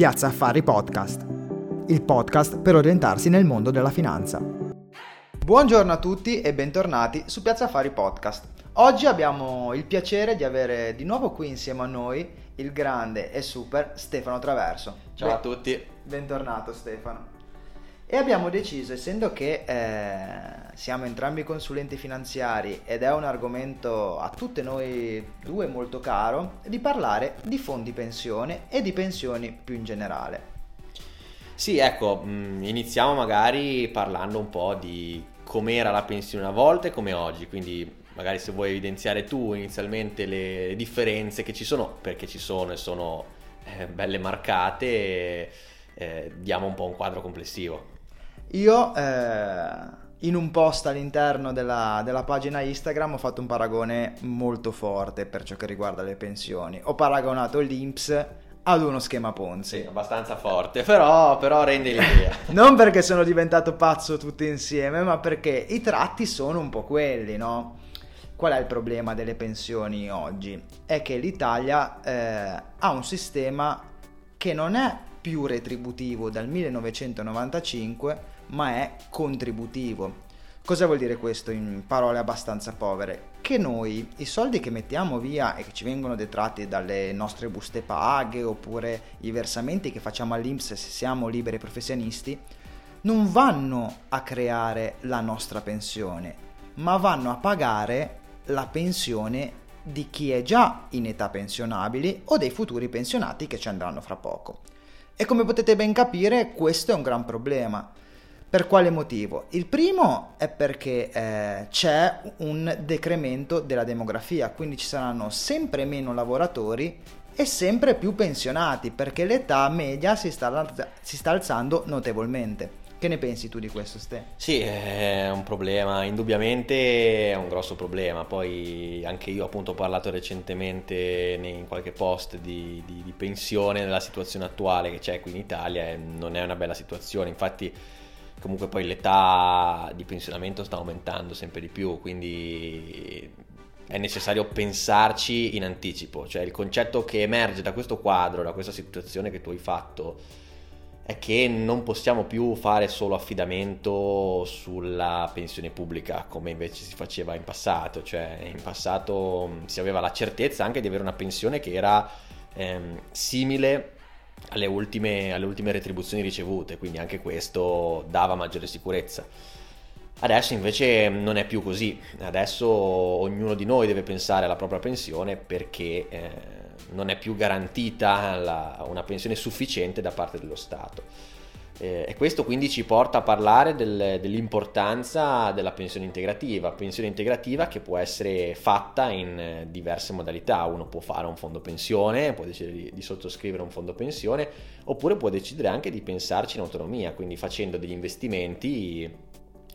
Piazza Affari Podcast, il podcast per orientarsi nel mondo della finanza. Buongiorno a tutti e bentornati su Piazza Affari Podcast. Oggi abbiamo il piacere di avere di nuovo qui insieme a noi il grande e super Stefano Traverso. Ciao Beh, a tutti. Bentornato Stefano. E abbiamo deciso, essendo che eh, siamo entrambi consulenti finanziari ed è un argomento a tutte noi due molto caro, di parlare di fondi pensione e di pensioni più in generale. Sì, ecco, mm, iniziamo magari parlando un po' di com'era la pensione una volta e come oggi, quindi magari se vuoi evidenziare tu inizialmente le differenze che ci sono, perché ci sono e sono eh, belle marcate, eh, diamo un po' un quadro complessivo. Io eh, in un post all'interno della, della, pagina Instagram ho fatto un paragone molto forte per ciò che riguarda le pensioni. Ho paragonato l'Inps ad uno schema Ponzi. Sì, abbastanza forte, però, però rende l'idea. non perché sono diventato pazzo tutti insieme, ma perché i tratti sono un po' quelli, no? Qual è il problema delle pensioni oggi? È che l'Italia eh, ha un sistema che non è più retributivo dal 1995 ma è contributivo. Cosa vuol dire questo in parole abbastanza povere? Che noi i soldi che mettiamo via e che ci vengono detratti dalle nostre buste paghe oppure i versamenti che facciamo all'Inps se siamo liberi professionisti, non vanno a creare la nostra pensione, ma vanno a pagare la pensione di chi è già in età pensionabili o dei futuri pensionati che ci andranno fra poco. E come potete ben capire questo è un gran problema per quale motivo? Il primo è perché eh, c'è un decremento della demografia, quindi ci saranno sempre meno lavoratori e sempre più pensionati, perché l'età media si sta, si sta alzando notevolmente. Che ne pensi tu di questo, Ste? Sì, è un problema, indubbiamente è un grosso problema. Poi anche io appunto ho parlato recentemente in qualche post di, di, di pensione nella situazione attuale che c'è qui in Italia e non è una bella situazione. Infatti comunque poi l'età di pensionamento sta aumentando sempre di più, quindi è necessario pensarci in anticipo, cioè il concetto che emerge da questo quadro, da questa situazione che tu hai fatto, è che non possiamo più fare solo affidamento sulla pensione pubblica come invece si faceva in passato, cioè in passato si aveva la certezza anche di avere una pensione che era ehm, simile alle ultime, alle ultime retribuzioni ricevute, quindi anche questo dava maggiore sicurezza. Adesso invece non è più così, adesso ognuno di noi deve pensare alla propria pensione perché eh, non è più garantita la, una pensione sufficiente da parte dello Stato. Eh, e questo quindi ci porta a parlare del, dell'importanza della pensione integrativa, pensione integrativa che può essere fatta in eh, diverse modalità, uno può fare un fondo pensione, può decidere di, di, sottoscrivere un fondo pensione, oppure può decidere anche di pensarci in autonomia, quindi facendo degli investimenti,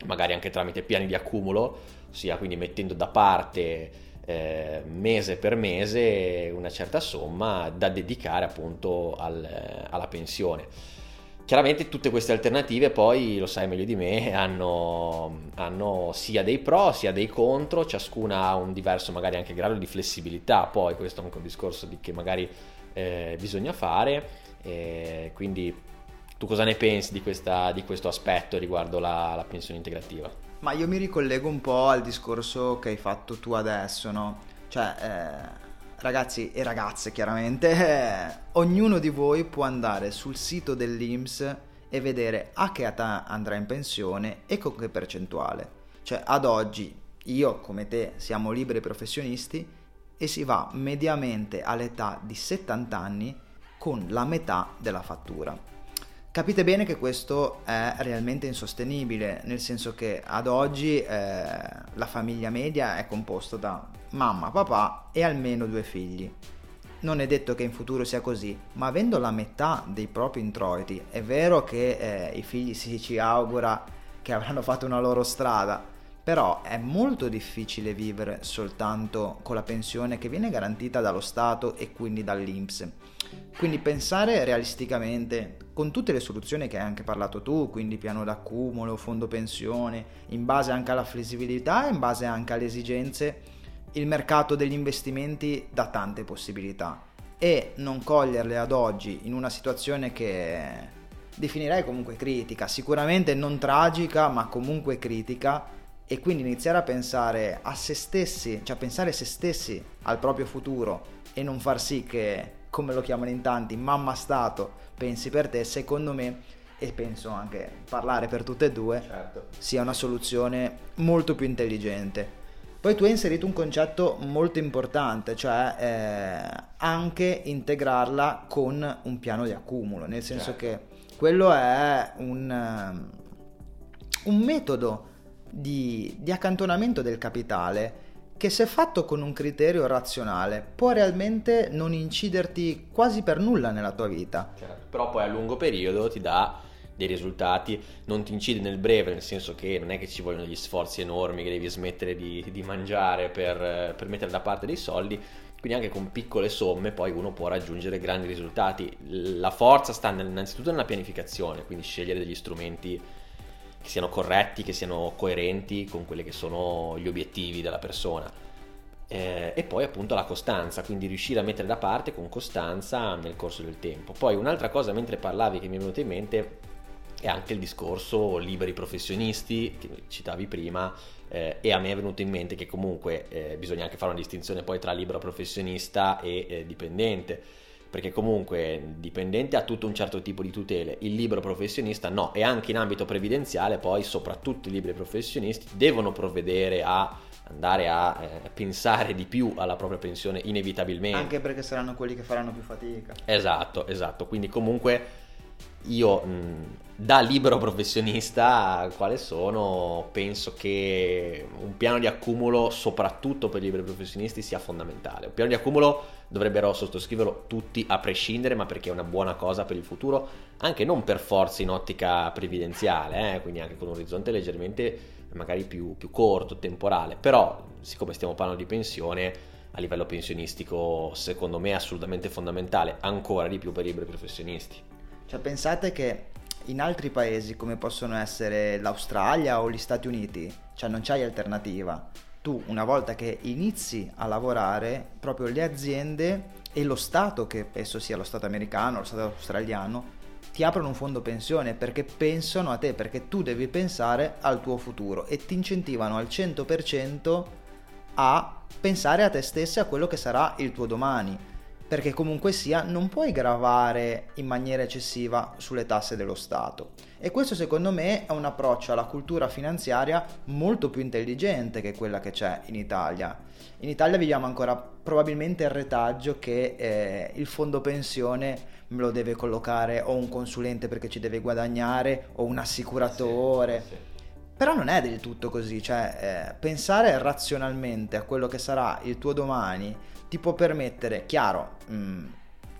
magari anche tramite piani di accumulo, ossia quindi mettendo da parte eh, mese per mese una certa somma da dedicare appunto al, alla pensione. Chiaramente tutte queste alternative poi, lo sai meglio di me, hanno, hanno, sia dei pro sia dei contro, ciascuna ha un diverso magari anche grado di flessibilità, poi questo è anche un discorso di che magari eh, bisogna fare, eh, quindi tu cosa ne pensi di, questa, di questo aspetto riguardo la, la pensione integrativa? Ma io mi ricollego un po' al discorso che hai fatto tu adesso, no? Cioè, eh ragazzi e ragazze chiaramente, eh, ognuno di voi può andare sul sito dell'IMS e vedere a che età andrà in pensione e con che percentuale. Cioè ad oggi io come te siamo liberi professionisti e si va mediamente all'età di 70 anni con la metà della fattura. Capite bene che questo è realmente insostenibile, nel senso che ad oggi eh, la famiglia media è composta da mamma, papà e almeno due figli. Non è detto che in futuro sia così, ma avendo la metà dei propri introiti, è vero che eh, i figli si ci augura che avranno fatto una loro strada, però è molto difficile vivere soltanto con la pensione che viene garantita dallo Stato e quindi dall'Inps. Quindi pensare realisticamente con tutte le soluzioni che hai anche parlato tu, quindi piano d'accumulo, fondo pensione, in base anche alla flessibilità e in base anche alle esigenze, il mercato degli investimenti dà tante possibilità. e non coglierle ad oggi in una situazione che definirei comunque critica, sicuramente non tragica, ma comunque critica e quindi iniziare a pensare a se stessi, cioè pensare a se stessi al proprio futuro e non far sì che, come lo chiamano in tanti, mamma stato pensi per te, secondo me e penso anche parlare per tutte e due certo. sia una soluzione molto più intelligente. Poi tu hai inserito un concetto molto importante, cioè eh, anche integrarla con un piano di accumulo, nel senso certo. che quello è un, um, un metodo di, di accantonamento del capitale che se fatto con un criterio razionale può realmente non inciderti quasi per nulla nella tua vita. Certo, però poi a lungo periodo ti dà dei risultati, non ti incide nel breve, nel senso che non è che ci vogliono gli sforzi enormi che devi smettere di, di mangiare per, per mettere da parte dei soldi, quindi anche con piccole somme poi uno può raggiungere grandi risultati. La forza sta innanzitutto nella pianificazione, quindi scegliere degli strumenti che siano corretti, che siano coerenti con quelli che sono gli obiettivi della persona. Eh, e poi appunto la costanza, quindi riuscire a mettere da parte con costanza nel corso del tempo. Poi un'altra cosa mentre parlavi che mi è venuta in mente è anche il discorso liberi professionisti che citavi prima eh, e a me è venuto in mente che comunque eh, bisogna anche fare una distinzione poi tra libero professionista e eh, dipendente perché comunque dipendente ha tutto un certo tipo di tutele, il libero professionista no, e anche in ambito previdenziale poi soprattutto i liberi professionisti devono provvedere a andare a eh, pensare di più alla propria pensione inevitabilmente. Anche perché saranno quelli che faranno più fatica. Esatto, esatto, quindi comunque io da libero professionista quale sono penso che un piano di accumulo soprattutto per i liberi professionisti sia fondamentale un piano di accumulo dovrebbero sottoscriverlo tutti a prescindere ma perché è una buona cosa per il futuro anche non per forza in ottica previdenziale eh? quindi anche con un orizzonte leggermente magari più, più corto temporale però siccome stiamo parlando di pensione a livello pensionistico secondo me è assolutamente fondamentale ancora di più per i liberi professionisti cioè pensate che in altri paesi come possono essere l'Australia o gli Stati Uniti, cioè non c'hai alternativa. Tu una volta che inizi a lavorare, proprio le aziende e lo Stato, che penso sia lo Stato americano, lo Stato australiano, ti aprono un fondo pensione perché pensano a te, perché tu devi pensare al tuo futuro e ti incentivano al 100% a pensare a te stesso e a quello che sarà il tuo domani perché comunque sia non puoi gravare in maniera eccessiva sulle tasse dello Stato. E questo secondo me è un approccio alla cultura finanziaria molto più intelligente che quella che c'è in Italia. In Italia viviamo ancora probabilmente il retaggio che eh, il fondo pensione me lo deve collocare o un consulente perché ci deve guadagnare o un assicuratore. Sì, sì. Però non è del tutto così, cioè eh, pensare razionalmente a quello che sarà il tuo domani ti può permettere, chiaro, mh, mm,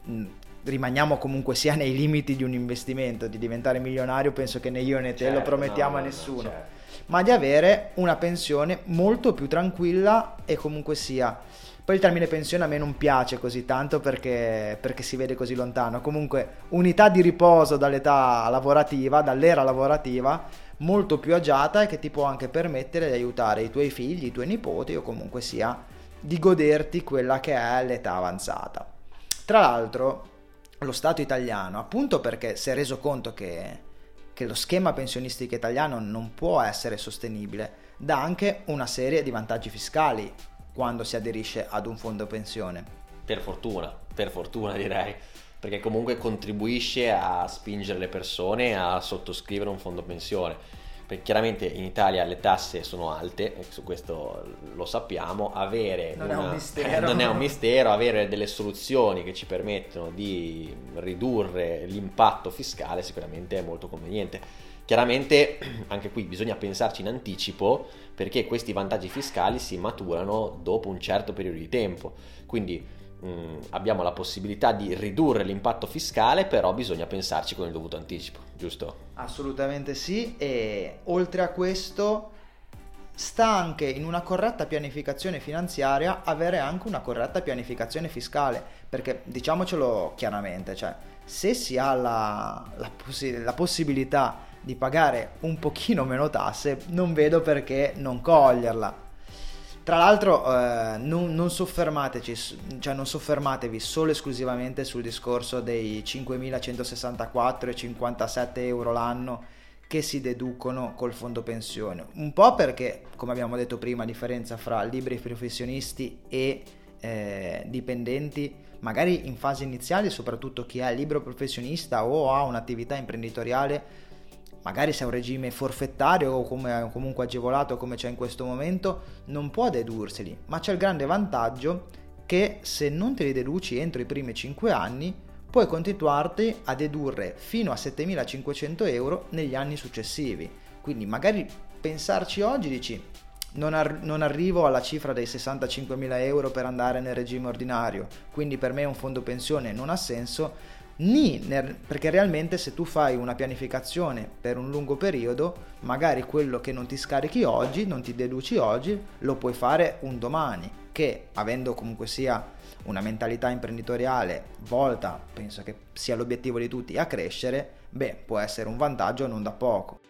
mh, mm, rimaniamo comunque sia nei limiti di un investimento, di diventare milionario, penso che né io né te certo, lo promettiamo no, a nessuno, no, certo. ma di avere una pensione molto più tranquilla e comunque sia... Poi il termine pensione a me non piace così tanto perché, perché si vede così lontano. Comunque unità di riposo dall'età lavorativa, dall'era lavorativa, molto più agiata e che ti può anche permettere di aiutare i tuoi figli, i tuoi nipoti o comunque sia di goderti quella che è l'età avanzata. Tra l'altro, lo Stato italiano, appunto perché si è reso conto che, che lo schema pensionistico italiano non può essere sostenibile, dà anche una serie di vantaggi fiscali quando si aderisce ad un fondo pensione. Per fortuna, per fortuna direi, perché comunque contribuisce a spingere le persone a sottoscrivere un fondo pensione perché chiaramente in Italia le tasse sono alte, su questo lo sappiamo, avere non, una, è, un mistero. non è un mistero, avere delle soluzioni che ci permettono di ridurre l'impatto fiscale sicuramente è molto conveniente. Chiaramente anche qui bisogna pensarci in anticipo perché questi vantaggi fiscali si maturano dopo un certo periodo di tempo, quindi Mm, abbiamo la possibilità di ridurre l'impatto fiscale, però bisogna pensarci con il dovuto anticipo, giusto? Assolutamente sì, e oltre a questo sta anche in una corretta pianificazione finanziaria avere anche una corretta pianificazione fiscale, perché diciamocelo chiaramente, cioè se si ha la, la, possi- la possibilità di pagare un pochino meno tasse, non vedo perché non coglierla Tra l'altro eh, non, non, cioè non soffermatevi solo esclusivamente sul discorso dei 5.164 e 57 euro l'anno che si deducono col fondo pensione. Un po' perché, come abbiamo detto prima, la differenza fra liberi professionisti e eh, dipendenti, magari in fase iniziale, soprattutto chi è libero professionista o ha un'attività imprenditoriale, magari se è un regime forfettario o come, comunque agevolato come c'è in questo momento, non può dedurseli, ma c'è il grande vantaggio che se non te li deduci entro i primi 5 anni, puoi continuarti a dedurre fino a 7.500 euro negli anni successivi. Quindi magari pensarci oggi dici non, ar- non, arrivo alla cifra dei 65.000 euro per andare nel regime ordinario, quindi per me un fondo pensione non ha senso, Ni perché realmente se tu fai una pianificazione per un lungo periodo, magari quello che non ti scarichi oggi, non ti deduci oggi, lo puoi fare un domani, che avendo comunque sia una mentalità imprenditoriale volta, penso che sia l'obiettivo di tutti, a crescere, beh, può essere un vantaggio non da poco.